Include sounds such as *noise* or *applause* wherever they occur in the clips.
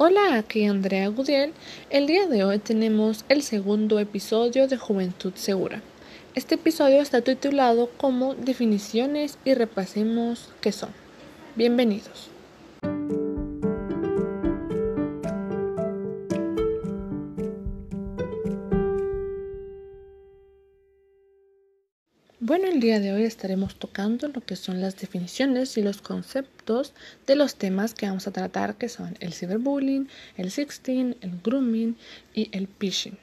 Hola, aquí Andrea Gudiel. El día de hoy tenemos el segundo episodio de Juventud Segura. Este episodio está titulado como Definiciones y repasemos qué son. Bienvenidos. Bueno, el día de hoy estaremos tocando lo que son las definiciones y los conceptos de los temas que vamos a tratar, que son el ciberbullying, el sexting, el grooming y el phishing.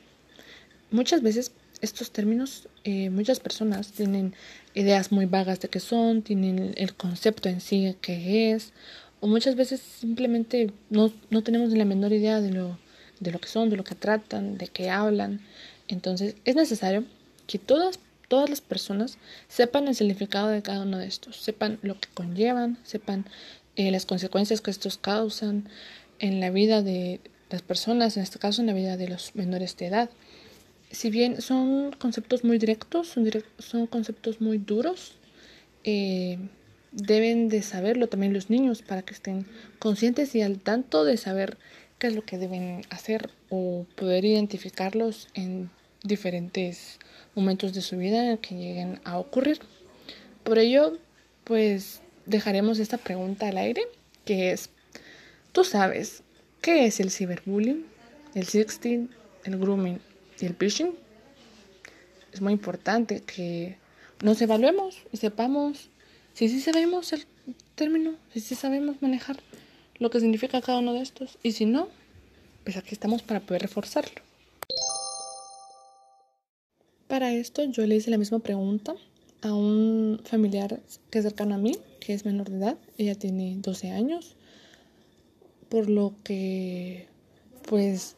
Muchas veces estos términos, eh, muchas personas tienen ideas muy vagas de qué son, tienen el concepto en sí que es, o muchas veces simplemente no, no tenemos la menor idea de lo, de lo que son, de lo que tratan, de qué hablan. Entonces es necesario que todas todas las personas sepan el significado de cada uno de estos, sepan lo que conllevan, sepan eh, las consecuencias que estos causan en la vida de las personas, en este caso en la vida de los menores de edad. Si bien son conceptos muy directos, son, son conceptos muy duros, eh, deben de saberlo también los niños para que estén conscientes y al tanto de saber qué es lo que deben hacer o poder identificarlos en diferentes momentos de su vida que lleguen a ocurrir. Por ello, pues dejaremos esta pregunta al aire, que es, ¿tú sabes qué es el ciberbullying, el sexting, el grooming y el phishing? Es muy importante que nos evaluemos y sepamos si sí sabemos el término, si sí sabemos manejar lo que significa cada uno de estos y si no, pues aquí estamos para poder reforzarlo. Para esto yo le hice la misma pregunta a un familiar que es cercano a mí, que es menor de edad, ella tiene 12 años, por lo que pues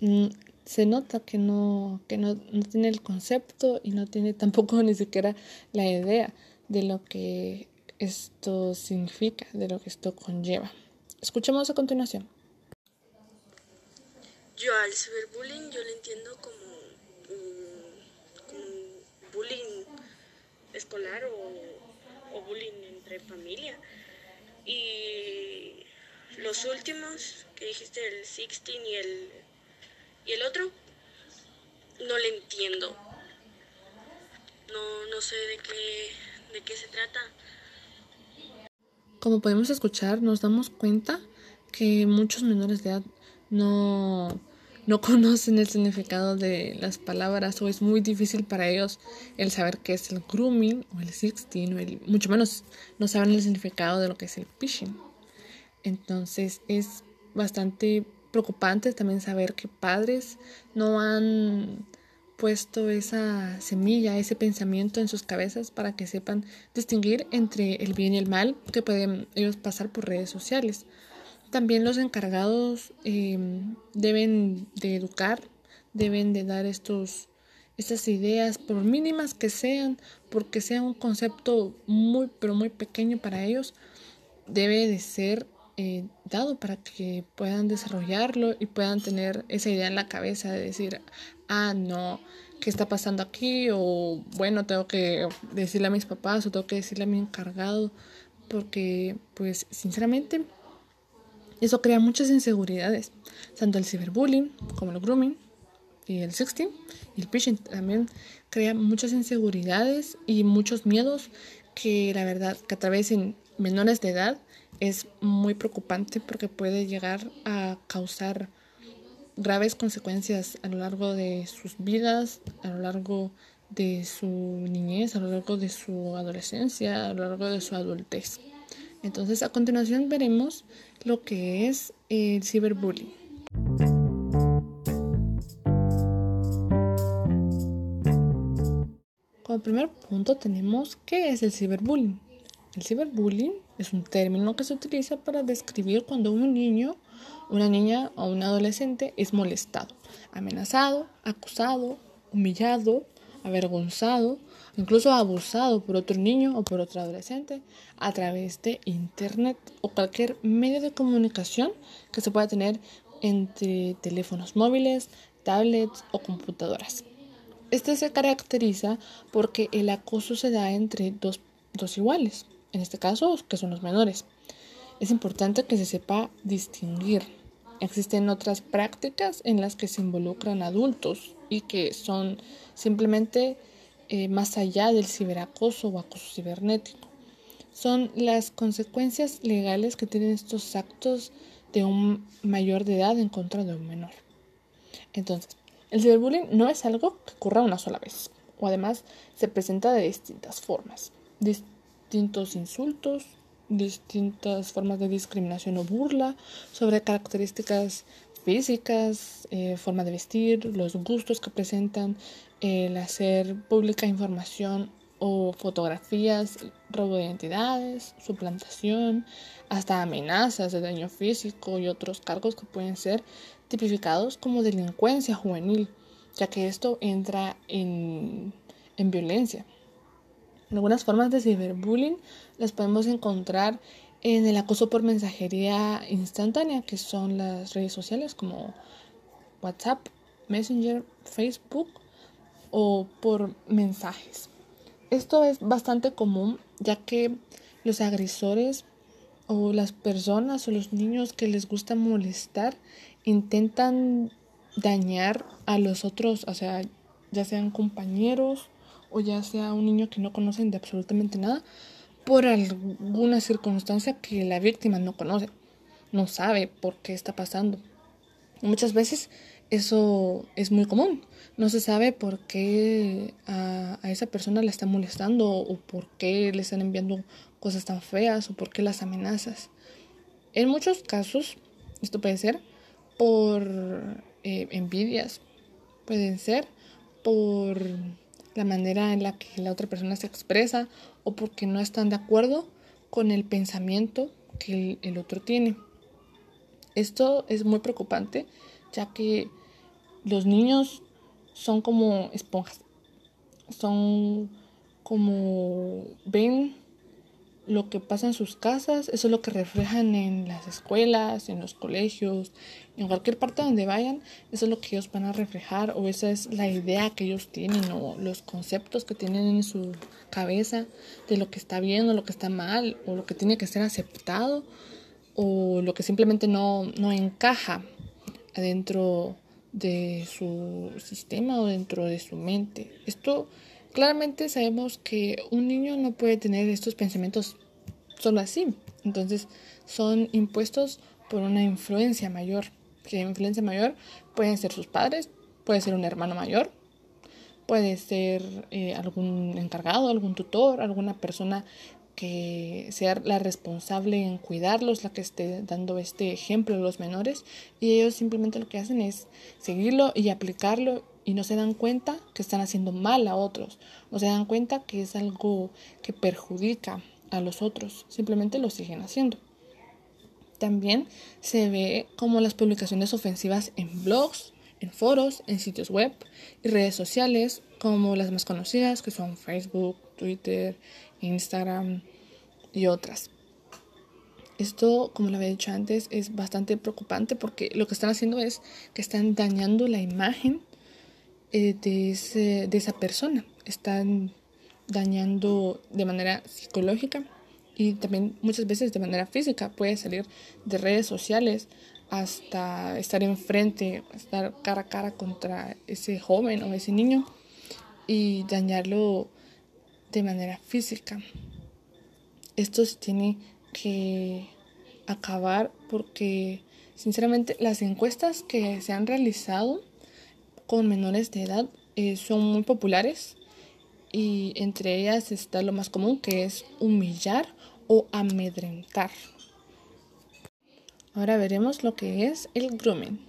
mm, se nota que no, que no, no tiene el concepto y no tiene *laughs* tampoco ni siquiera la idea de lo que esto significa, de lo que esto conlleva. Escuchemos a continuación. Yo al ciberbullying yo lo entiendo como bullying escolar o, bullying entre familia. Y los últimos que dijiste, el 16 y el, y el otro, no le entiendo. No, no sé de qué, de qué se trata. Como podemos escuchar, nos damos cuenta que muchos menores de edad no no conocen el significado de las palabras o es muy difícil para ellos el saber qué es el grooming o el sexting o el, mucho menos no saben el significado de lo que es el phishing. Entonces es bastante preocupante también saber que padres no han puesto esa semilla, ese pensamiento en sus cabezas para que sepan distinguir entre el bien y el mal que pueden ellos pasar por redes sociales. También los encargados em, deben de educar, deben de dar estos, estas ideas, por mínimas que sean, porque sea un concepto muy, pero muy pequeño para ellos, debe de ser eh, dado para que puedan desarrollarlo y puedan tener esa idea en la cabeza de decir, ah, no, ¿qué está pasando aquí? O bueno, tengo que decirle a mis papás o tengo que decirle a mi encargado, porque pues sinceramente eso crea muchas inseguridades, tanto el ciberbullying como el grooming y el sexting y el phishing también crea muchas inseguridades y muchos miedos que la verdad que atraviesen menores de edad es muy preocupante porque puede llegar a causar graves consecuencias a lo largo de sus vidas, a lo largo de su niñez, a lo largo de su adolescencia, a lo largo de su adultez. Entonces, a continuación veremos lo que es el ciberbullying. Como primer punto tenemos qué es el ciberbullying. El ciberbullying es un término que se utiliza para describir cuando un niño, una niña o un adolescente es molestado, amenazado, acusado, humillado, avergonzado incluso abusado por otro niño o por otro adolescente a través de Internet o cualquier medio de comunicación que se pueda tener entre teléfonos móviles, tablets o computadoras. Este se caracteriza porque el acoso se da entre dos, dos iguales, en este caso que son los menores. Es importante que se sepa distinguir existen otras prácticas en las que se involucran adultos y que son simplemente eh, más allá del ciberacoso o acoso cibernético. Son las consecuencias legales que tienen estos actos de un mayor de edad en contra de un menor. Entonces, el ciberbullying no es algo que ocurra una sola vez, o además se presenta de distintas formas, distintos insultos, distintas formas de discriminación o burla sobre características físicas, eh, forma de vestir, los gustos que presentan, el hacer pública información o fotografías, robo de identidades, suplantación, hasta amenazas de daño físico y otros cargos que pueden ser tipificados como delincuencia juvenil, ya que esto entra en, en violencia. Algunas formas de ciberbullying las podemos encontrar en el acoso por mensajería instantánea, que son las redes sociales como WhatsApp, Messenger, Facebook o por mensajes. Esto es bastante común ya que los agresores o las personas o los niños que les gusta molestar intentan dañar a los otros, o sea, ya sean compañeros o ya sea un niño que no conocen de absolutamente nada, por alguna circunstancia que la víctima no conoce, no sabe por qué está pasando. Muchas veces eso es muy común. No se sabe por qué a, esa persona le está molestando o por qué le están enviando cosas tan feas o por qué las amenazas. En muchos casos, esto puede ser por eh, envidias, pueden ser por la manera en la que la otra persona se expresa o porque no están de acuerdo con el pensamiento que el, otro tiene. Esto es muy preocupante ya que los niños son como esponjas, son como ven lo que pasa en sus casas, eso es lo que reflejan en las escuelas, en los colegios, en cualquier parte donde vayan, eso es lo que ellos van a reflejar o esa es la idea que ellos tienen o los conceptos que tienen en su cabeza de lo que está bien o lo que está mal o lo que tiene que ser aceptado o lo que simplemente no, no encaja adentro de su sistema o dentro de su mente. Esto Claramente sabemos que un niño no puede tener estos pensamientos solo así. Entonces son impuestos por una influencia mayor. Que influencia mayor pueden ser sus padres, puede ser un hermano mayor, puede ser eh, algún encargado, algún tutor, alguna persona que sea la responsable en cuidarlos, la que esté dando este ejemplo a los menores y ellos simplemente lo que hacen es seguirlo y aplicarlo y no se dan cuenta que están haciendo mal a otros, no se dan cuenta que es algo que perjudica a los otros, simplemente lo siguen haciendo. También se ve como las publicaciones ofensivas en blogs, en foros, en sitios web y redes sociales como las más conocidas que son Facebook, Twitter, Instagram y otras. Esto, como lo había dicho antes, es bastante preocupante porque lo que están haciendo es que están dañando la imagen eh, de, de esa persona. Están dañando de manera psicológica y también muchas veces de manera física. Puede salir de redes sociales hasta estar enfrente, estar cara a cara contra ese joven o ese niño y dañarlo de manera física. Esto se tiene que acabar porque sinceramente las encuestas que se han realizado con menores de edad eh, son muy populares y entre ellas está lo más común que es humillar o amedrentar. Ahora veremos lo que es el grooming.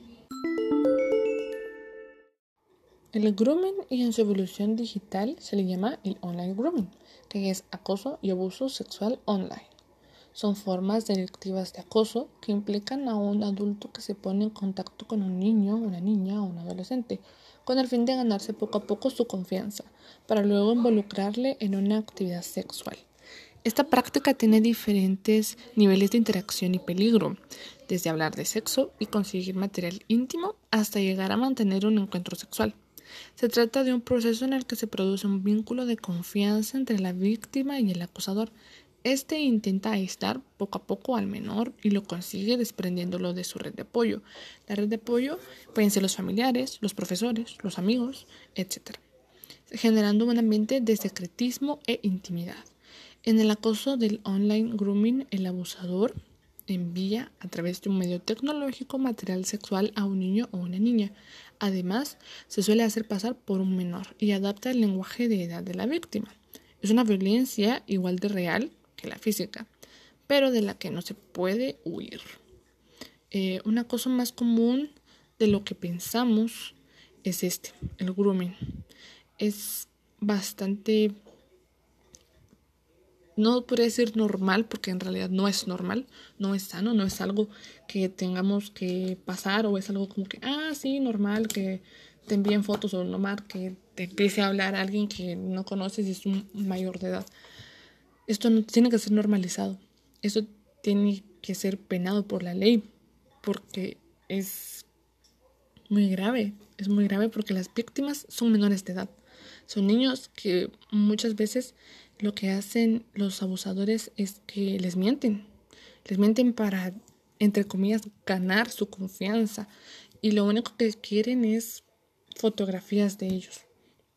El grooming y en su evolución digital se le llama el online grooming, que es acoso y abuso sexual online. Son formas delictivas de acoso que implican a un adulto que se pone en contacto con un niño, una niña o un adolescente, con el fin de ganarse poco a poco su confianza, para luego involucrarle en una actividad sexual. Esta práctica tiene diferentes niveles de interacción y peligro, desde hablar de sexo y conseguir material íntimo hasta llegar a mantener un encuentro sexual. Se trata de un proceso en el que se produce un vínculo de confianza entre la víctima y el acosador, Este intenta aislar poco a poco al menor y lo consigue desprendiéndolo de su red de apoyo. La red de apoyo pueden ser los familiares, los profesores, los amigos, etc. Generando un ambiente de secretismo e intimidad. En el acoso del online grooming, el abusador envía a través de un medio tecnológico material sexual a un niño o una niña. Además, se suele hacer pasar por un menor y adapta el lenguaje de edad de la víctima. Es una violencia igual de real la física, pero de la que no se puede huir. Eh, una cosa más común de lo que pensamos es este, el grooming. Es bastante, no podría decir normal, porque en realidad no es normal, no es sano, no es algo que tengamos que pasar o es algo como que, ah, sí, normal, que te envíen fotos o normal, que te empiece a hablar a alguien que no conoces y es un mayor de edad. Esto no tiene que ser normalizado. Esto tiene que ser penado por la ley porque es muy grave. Es muy grave porque las víctimas son menores de edad. Son niños que muchas veces lo que hacen los abusadores es que les mienten. Les mienten para, entre comillas, ganar su confianza. Y lo único que quieren es fotografías de ellos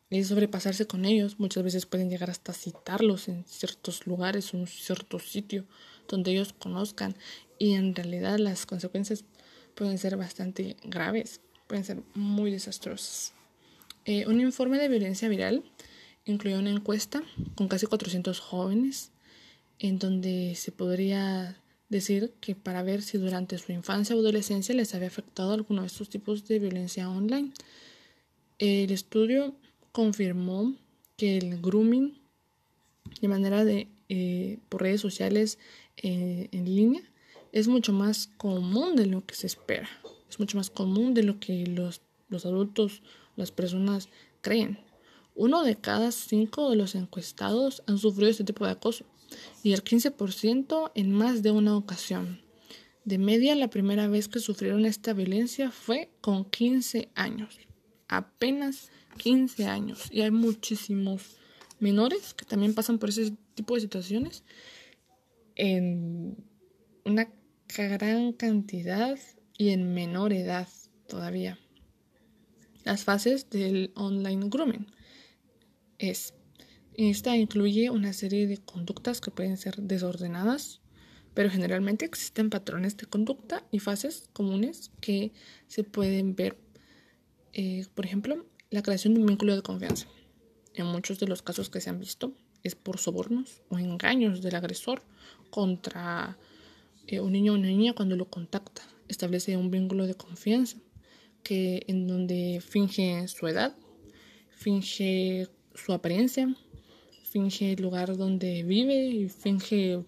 es sobrepasarse con ellos. Muchas veces pueden llegar hasta citarlos en ciertos lugares en un cierto sitio donde ellos conozcan y en realidad las consecuencias pueden ser bastante graves, pueden ser muy desastrosas. Eh, un informe de violencia viral incluyó una encuesta con casi 400 jóvenes en donde se podría decir que para ver si durante su infancia o adolescencia les había afectado alguno de estos tipos de violencia online. El estudio confirmó que el grooming de manera de eh, por redes sociales eh, en línea es mucho más común de lo que se espera. Es mucho más común de lo que los, los adultos las personas creen. Uno de cada cinco de los encuestados han sufrido este tipo de acoso y el 15% en más de una ocasión. De media la primera vez que sufrieron esta violencia fue con 15 años apenas 15 años y hay muchísimos menores que también pasan por ese tipo de situaciones en una gran cantidad y en menor edad todavía. Las fases del online grooming es esta incluye una serie de conductas que pueden ser desordenadas, pero generalmente existen patrones de conducta y fases comunes que se pueden ver. Eh, por ejemplo, la creación de un vínculo de confianza. En muchos de los casos que se han visto es por sobornos o engaños del agresor contra eh, un niño o una niña cuando lo contacta. Establece un vínculo de confianza que en donde finge su edad, finge su apariencia, finge el lugar donde vive y finge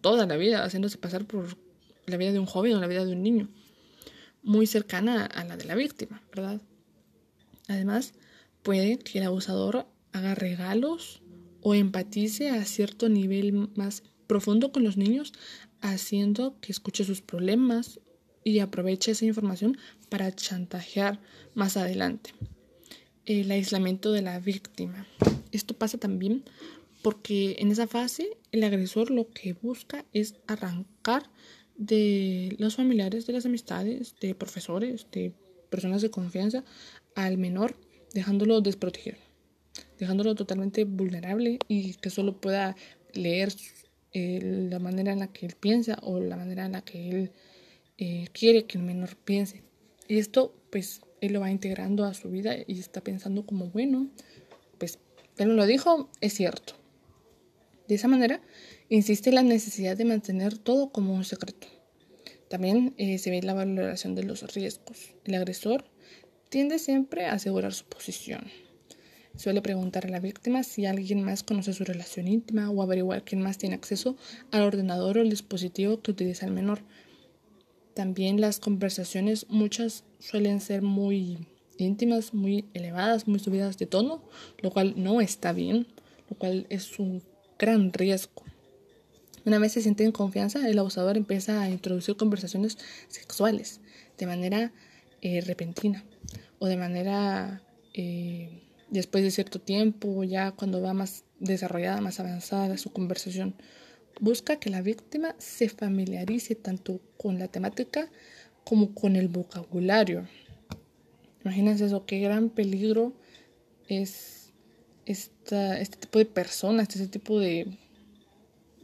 toda la vida, haciéndose pasar por la vida de un joven o la vida de un niño, muy cercana a la de la víctima, ¿verdad? Además, puede que el abusador haga regalos o empatice a cierto nivel más profundo con los niños, haciendo que escuche sus problemas y aproveche esa información para chantajear más adelante. El aislamiento de la víctima. Esto pasa también porque en esa fase el agresor lo que busca es arrancar de los familiares, de las amistades, de profesores, de personas de confianza al menor, dejándolo desprotegido, dejándolo totalmente vulnerable y que solo pueda leer eh, la manera en la que él piensa o la manera en la que él eh, quiere que el menor piense. Y esto, pues, él lo va integrando a su vida y está pensando como, bueno, pues, él lo dijo, es cierto. De esa manera, insiste la necesidad de mantener todo como un secreto. También eh, se ve la valoración de los riesgos. El agresor tiende siempre a asegurar su posición. Suele preguntar a la víctima si alguien más conoce su relación íntima o averiguar quién más tiene acceso al ordenador o el dispositivo que utiliza el menor. También las conversaciones, muchas suelen ser muy íntimas, muy elevadas, muy subidas de tono, lo cual no está bien, lo cual es un gran riesgo. Una vez se siente en confianza, el abusador empieza a introducir conversaciones sexuales de manera eh, repentina o de manera eh, después de cierto tiempo, ya cuando va más desarrollada, más avanzada su conversación busca que la víctima se familiarice tanto con la temática como con el vocabulario. Imagínense eso, qué gran peligro es esta, este tipo de personas, este tipo de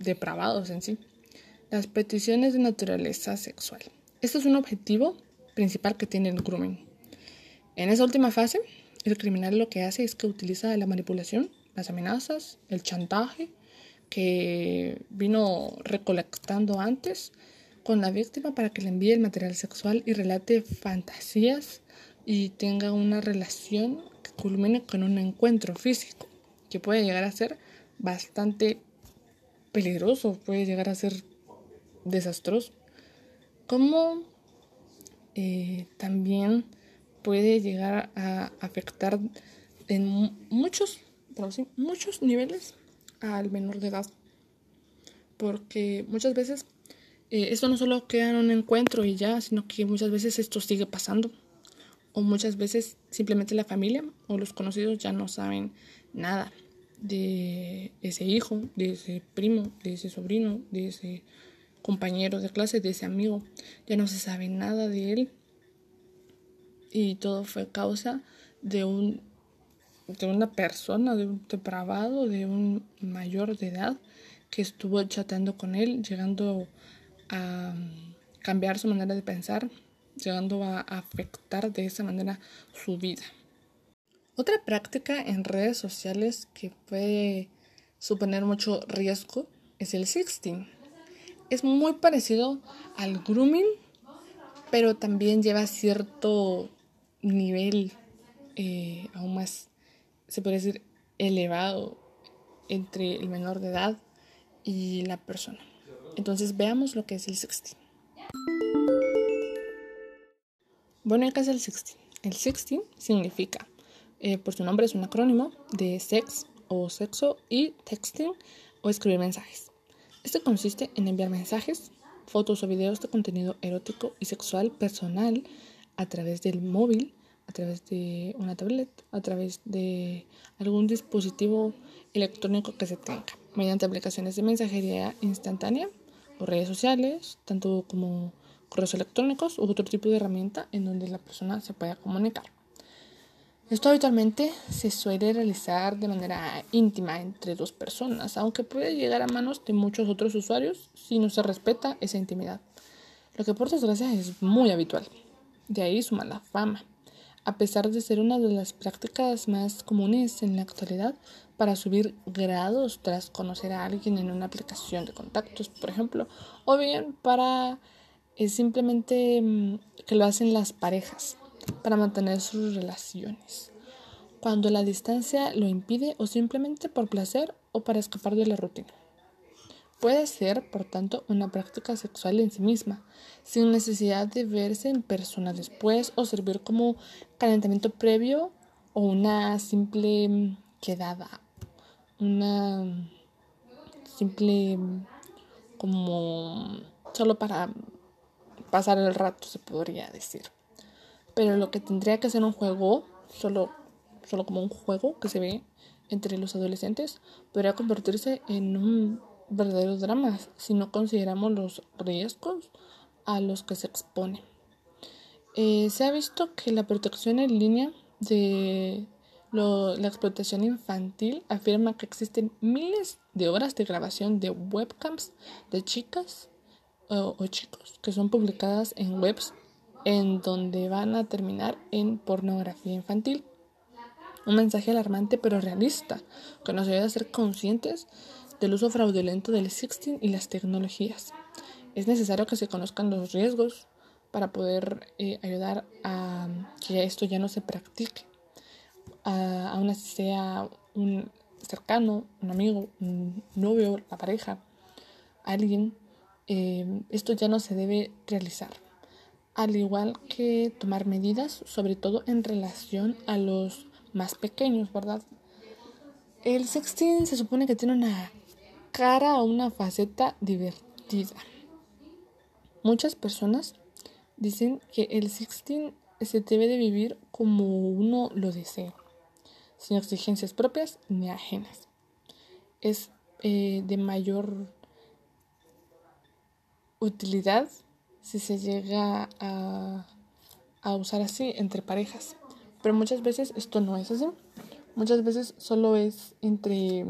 depravados en sí. Las peticiones de naturaleza sexual. Esto es un objetivo principal que tiene el grooming. En esa última fase, el criminal lo que hace es que utiliza la manipulación, las amenazas, el chantaje que vino recolectando antes con la víctima para que le envíe el material sexual y relate fantasías y tenga una relación que culmine con un encuentro físico que puede llegar a ser bastante peligroso, puede llegar a ser desastroso. Como eh, también puede llegar a afectar en muchos, muchos niveles al menor de edad. Porque muchas veces eh, esto no solo queda en un encuentro y ya, sino que muchas veces esto sigue pasando. O muchas veces simplemente la familia o los conocidos ya no saben nada de ese hijo, de ese primo, de ese sobrino, de ese compañero de clase, de ese amigo. Ya no se sabe nada de él. Y todo fue causa de un de una persona, de un depravado, de un mayor de edad que estuvo chateando con él, llegando a cambiar su manera de pensar, llegando a afectar de esa manera su vida. Otra práctica en redes sociales que puede suponer mucho riesgo es el sexting. Es muy parecido al grooming, pero también lleva cierto nivel eh, aún más se puede decir, elevado entre el menor de edad y la persona. Entonces veamos lo que es el sexting. Bueno, ¿qué es el sexting? El sexting significa, eh, por su nombre es un acrónimo de sex o sexo y texting o escribir mensajes. Este consiste en enviar mensajes, fotos o videos de contenido erótico y sexual personal a través del móvil a través de una tablet, a través de algún dispositivo electrónico que se tenga, mediante aplicaciones de mensajería instantánea o redes sociales, tanto como correos electrónicos u otro tipo de herramienta en donde la persona se pueda comunicar. Esto habitualmente se suele realizar de manera íntima entre dos personas, aunque puede llegar a manos de muchos otros usuarios si no se respeta esa intimidad, lo que por desgracia es muy habitual. De ahí su mala fama a pesar de ser una de las prácticas más comunes en la actualidad para subir grados tras conocer a alguien en una aplicación de contactos, por ejemplo, o bien para eh, simplemente mm, que lo hacen las parejas para mantener sus relaciones, cuando la distancia lo impide o simplemente por placer o para escapar de la rutina. Puede ser, por tanto, una práctica sexual en sí misma, sin necesidad de verse en persona después o servir como calentamiento previo o una simple quedada, una simple como solo para pasar el rato, se podría decir. Pero lo que tendría que ser un juego, solo, solo como un juego que se ve entre los adolescentes, podría convertirse en un verdaderos dramas si no consideramos los riesgos a los que se expone. Eh, se ha visto que la protección en línea de la explotación infantil afirma que existen miles de horas de grabación de webcams de chicas o, o chicos que son publicadas en webs en donde van a terminar en pornografía infantil. Un mensaje alarmante pero realista que nos ayuda a ser conscientes del uso fraudulento del sexting y las tecnologías. Es necesario que se conozcan los riesgos para poder eh, ayudar a que esto ya no se practique. aún así sea un cercano, un amigo, un novio, la pareja, alguien, eh, esto ya no se debe realizar. Al igual que tomar medidas, sobre todo en relación a los más pequeños, ¿verdad? El sexting se supone que tiene una cara a una faceta divertida. Muchas personas dicen que el sexting se debe de vivir como uno lo desea, sin exigencias propias ni ajenas. Es eh, de mayor utilidad si se llega a, a usar así entre parejas. Pero muchas veces esto no es así. Muchas veces solo es entre,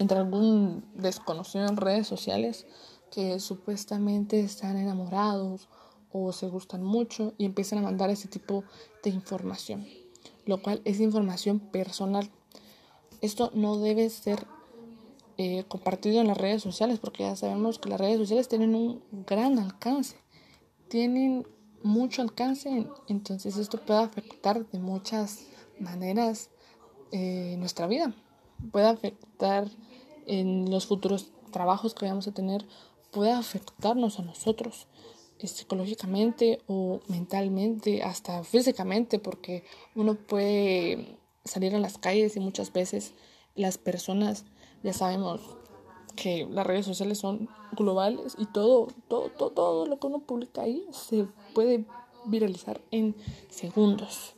entre algún desconocido en redes sociales que supuestamente están enamorados o se gustan mucho y empiezan a mandar ese tipo de información, lo cual es información personal. Esto no debe ser eh, compartido en las redes sociales porque ya sabemos que las redes sociales tienen un gran alcance, tienen mucho alcance, entonces esto puede afectar de muchas maneras eh, nuestra vida, puede afectar en los futuros trabajos que vamos a tener, puede afectarnos a nosotros psicológicamente o mentalmente, hasta físicamente, porque uno puede salir a las calles y muchas veces las personas, ya sabemos que las redes sociales son globales y todo, todo, todo, todo lo que uno publica ahí se puede viralizar en segundos.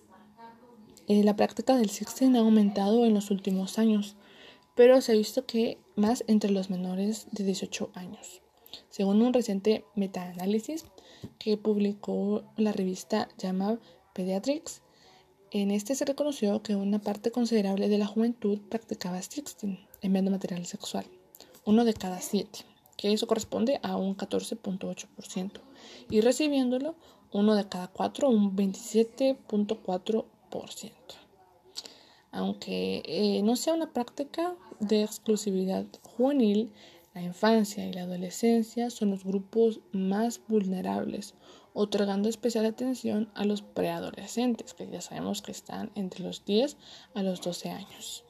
Eh, la práctica del sexting ha aumentado en los últimos años, pero se ha visto que más entre los menores de 18 años. Según un reciente metaanálisis que publicó la revista llamada Pediatrics, en este se reconoció que una parte considerable de la juventud practicaba sexting, enviando material sexual, uno de cada siete, que eso corresponde a un 14.8%, y recibiéndolo uno de cada cuatro, un 27.4%. Aunque eh, no sea una práctica de exclusividad juvenil, la infancia y la adolescencia son los grupos más vulnerables otorgando especial atención a los preadolescentes, que ya sabemos que están entre los 10 a los 12 años.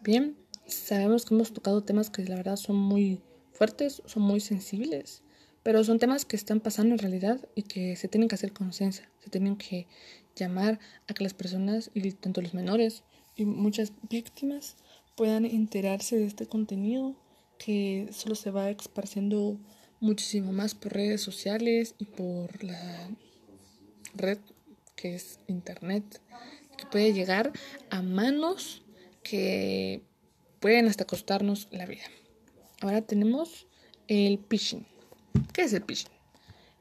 Bien, sabemos que hemos tocado temas que la verdad son muy fuertes, son muy sensibles, pero son temas que están pasando en realidad y que se tienen que hacer conciencia, se tienen que llamar a que las personas, y tanto los menores y muchas víctimas, puedan enterarse de este contenido que solo se va esparciendo muchísimo más por redes sociales y por la red que es internet, que puede llegar a manos que pueden hasta costarnos la vida. Ahora tenemos el phishing. ¿Qué es el phishing?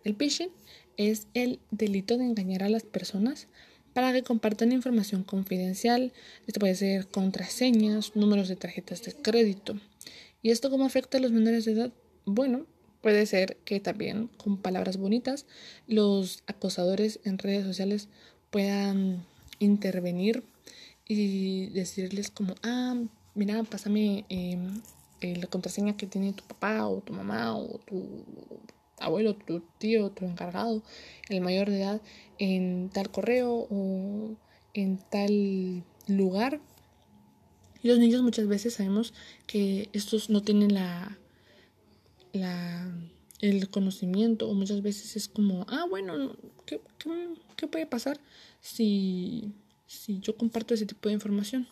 El phishing es el delito de engañar a las personas para que compartan información confidencial. Esto puede ser contraseñas, números de tarjetas de crédito, ¿Y esto cómo afecta a los menores de edad? Bueno, puede ser que también con palabras bonitas los acosadores en redes sociales puedan intervenir y decirles como, ah, mira, pásame em, eh, la contraseña que tiene tu papá o tu mamá o tu abuelo, tu tío, tu encargado, el mayor de edad, en tal correo o en tal lugar y los niños muchas veces sabemos que estos no tienen la, la el conocimiento o muchas veces es como, ah, bueno, ¿qué, qué, puede pasar si, si yo comparto ese tipo de información?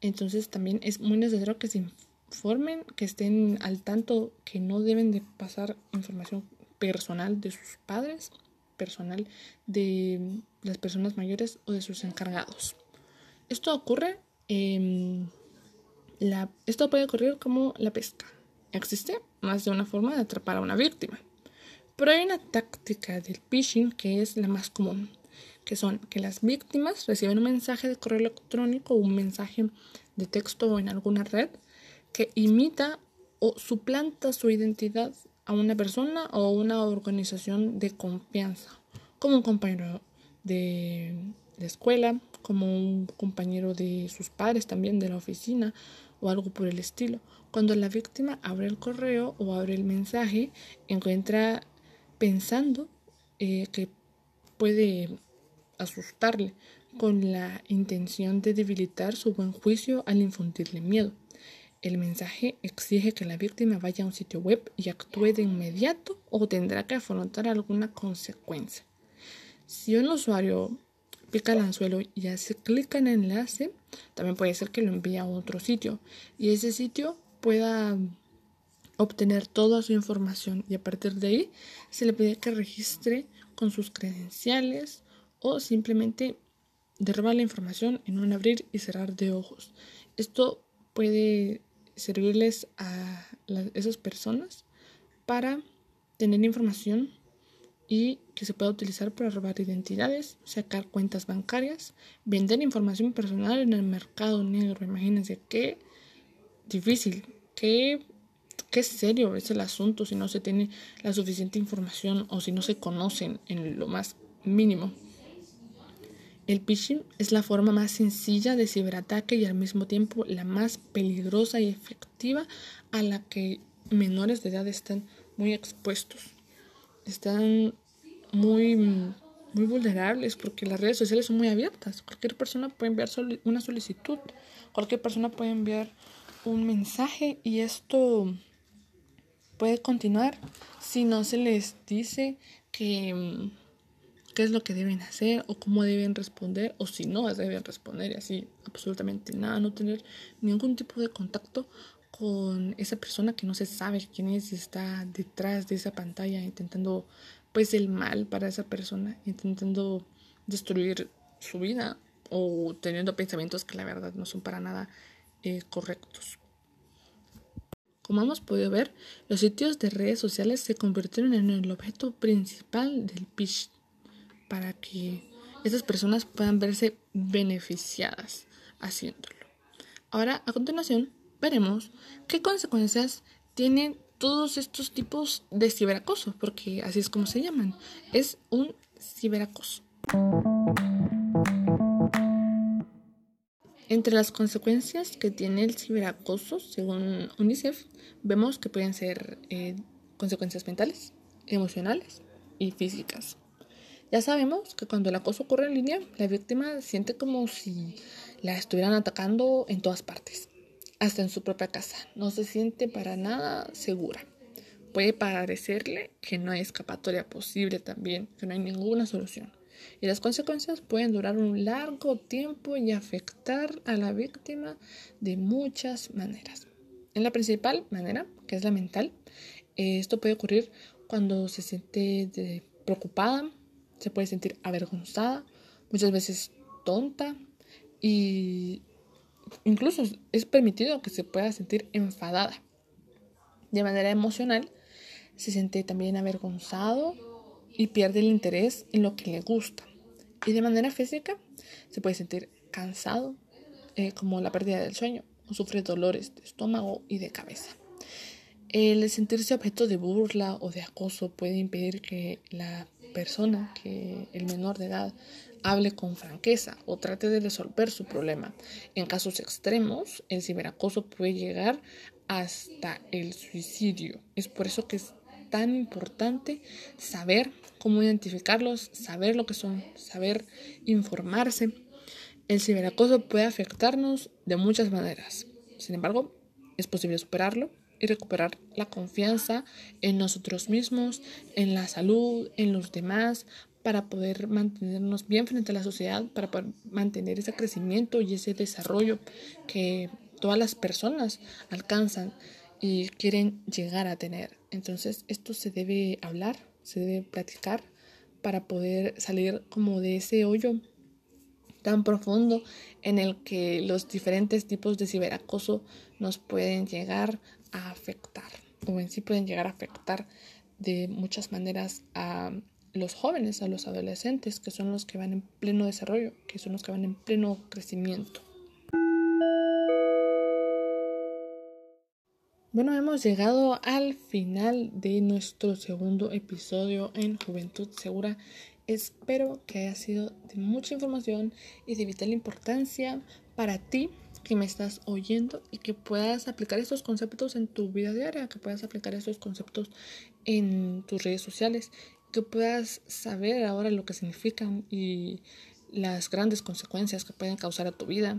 Entonces también es muy necesario que se informen, que estén al tanto que no deben de pasar información personal de sus padres, personal de las personas mayores o de sus encargados. Esto ocurre Em, la, esto puede ocurrir como la pesca. Existe más de una forma de atrapar a una víctima. Pero hay una táctica del phishing que es la más común, que son que las víctimas reciben un mensaje de correo electrónico o un mensaje de texto en alguna red que imita o suplanta su identidad a una persona o una organización de confianza, como un compañero de, de escuela, como un compañero de sus padres también de la oficina o algo por el estilo. Cuando la víctima abre el correo o abre el mensaje, encuentra pensando eh, que puede asustarle con la intención de debilitar su buen juicio al infundirle miedo. El mensaje exige que la víctima vaya a un sitio web y actúe de inmediato o tendrá que afrontar alguna consecuencia. Si un usuario pica el anzuelo y hace clic en el enlace, también puede ser que lo envíe a otro sitio y ese sitio pueda obtener toda su información y a partir de ahí se le pide que registre con sus credenciales o simplemente derroba la información en un abrir y cerrar de ojos. Esto puede servirles a esas personas para tener información y que se pueda utilizar para robar identidades, sacar cuentas bancarias, vender información personal en el mercado negro. Imagínense qué difícil, qué, qué serio es el asunto si no se tiene la suficiente información o si no se conocen en lo más mínimo. El phishing es la forma más sencilla de ciberataque y al mismo tiempo la más peligrosa y efectiva a la que menores de edad están muy expuestos. Están muy, muy vulnerables porque las redes sociales son muy abiertas. Cualquier persona puede enviar una solicitud, cualquier persona puede enviar un mensaje y esto puede continuar si no se les dice que qué es lo que deben hacer o cómo deben responder o si no deben responder y así absolutamente nada, no tener ningún tipo de contacto con esa persona que no se sabe quién es y está detrás de esa pantalla intentando pues el mal para esa persona, intentando destruir su vida o teniendo pensamientos que la verdad no son para nada eh, correctos. Como hemos podido ver, los sitios de redes sociales se convirtieron en el objeto principal del pitch para que esas personas puedan verse beneficiadas haciéndolo. Ahora, a continuación, veremos qué consecuencias tienen todos estos tipos de ciberacoso, porque así es como se llaman. Es un ciberacoso. Entre las consecuencias que tiene el ciberacoso, según UNICEF, vemos que pueden ser eh, consecuencias mentales, emocionales y físicas. Ya sabemos que cuando el acoso ocurre en línea, la víctima siente como si la estuvieran atacando en todas partes, hasta en su propia casa. No se siente para nada segura. Puede parecerle que no hay escapatoria posible también, que no hay ninguna solución. Y las consecuencias pueden durar un largo tiempo y afectar a la víctima de muchas maneras. En la principal manera, que es la mental, esto puede ocurrir cuando se siente preocupada, se puede sentir avergonzada, muchas veces tonta y incluso es permitido que se pueda sentir enfadada. De manera emocional, se siente también avergonzado y pierde el interés en lo que le gusta. Y de manera física, se puede sentir cansado, eh, como la pérdida del sueño, o sufre dolores de estómago y de cabeza. El sentirse objeto de burla o de acoso puede impedir que la persona, que el menor de edad, hable con franqueza o trate de resolver su problema. En casos extremos, el ciberacoso puede llegar hasta el suicidio. Es por eso que es tan importante saber cómo identificarlos, saber lo que son, saber informarse. El ciberacoso puede afectarnos de muchas maneras. Sin embargo, es posible superarlo y recuperar la confianza en nosotros mismos, en la salud, en los demás, para poder mantenernos bien frente a la sociedad, para poder mantener ese crecimiento y ese desarrollo que todas las personas alcanzan y quieren llegar a tener. Entonces esto se debe hablar, se debe platicar para poder salir como de ese hoyo tan profundo en el que los diferentes tipos de ciberacoso nos pueden llegar a afectar o en sí pueden llegar a afectar de muchas maneras a los jóvenes, a los adolescentes, que son los que van en pleno desarrollo, que son los que van en pleno crecimiento. Bueno, hemos llegado al final de nuestro segundo episodio en Juventud Segura. Espero que haya sido de mucha información y de vital importancia para ti que me estás oyendo y que puedas aplicar estos conceptos en tu vida diaria, que puedas aplicar estos conceptos en tus redes sociales, que puedas saber ahora lo que significan y las grandes consecuencias que pueden causar a tu vida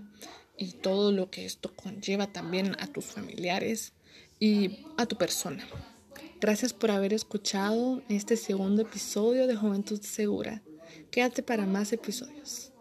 y todo lo que esto conlleva también a tus familiares y a tu persona. Gracias por haber escuchado este segundo episodio de Juventud Segura. Quédate para más episodios.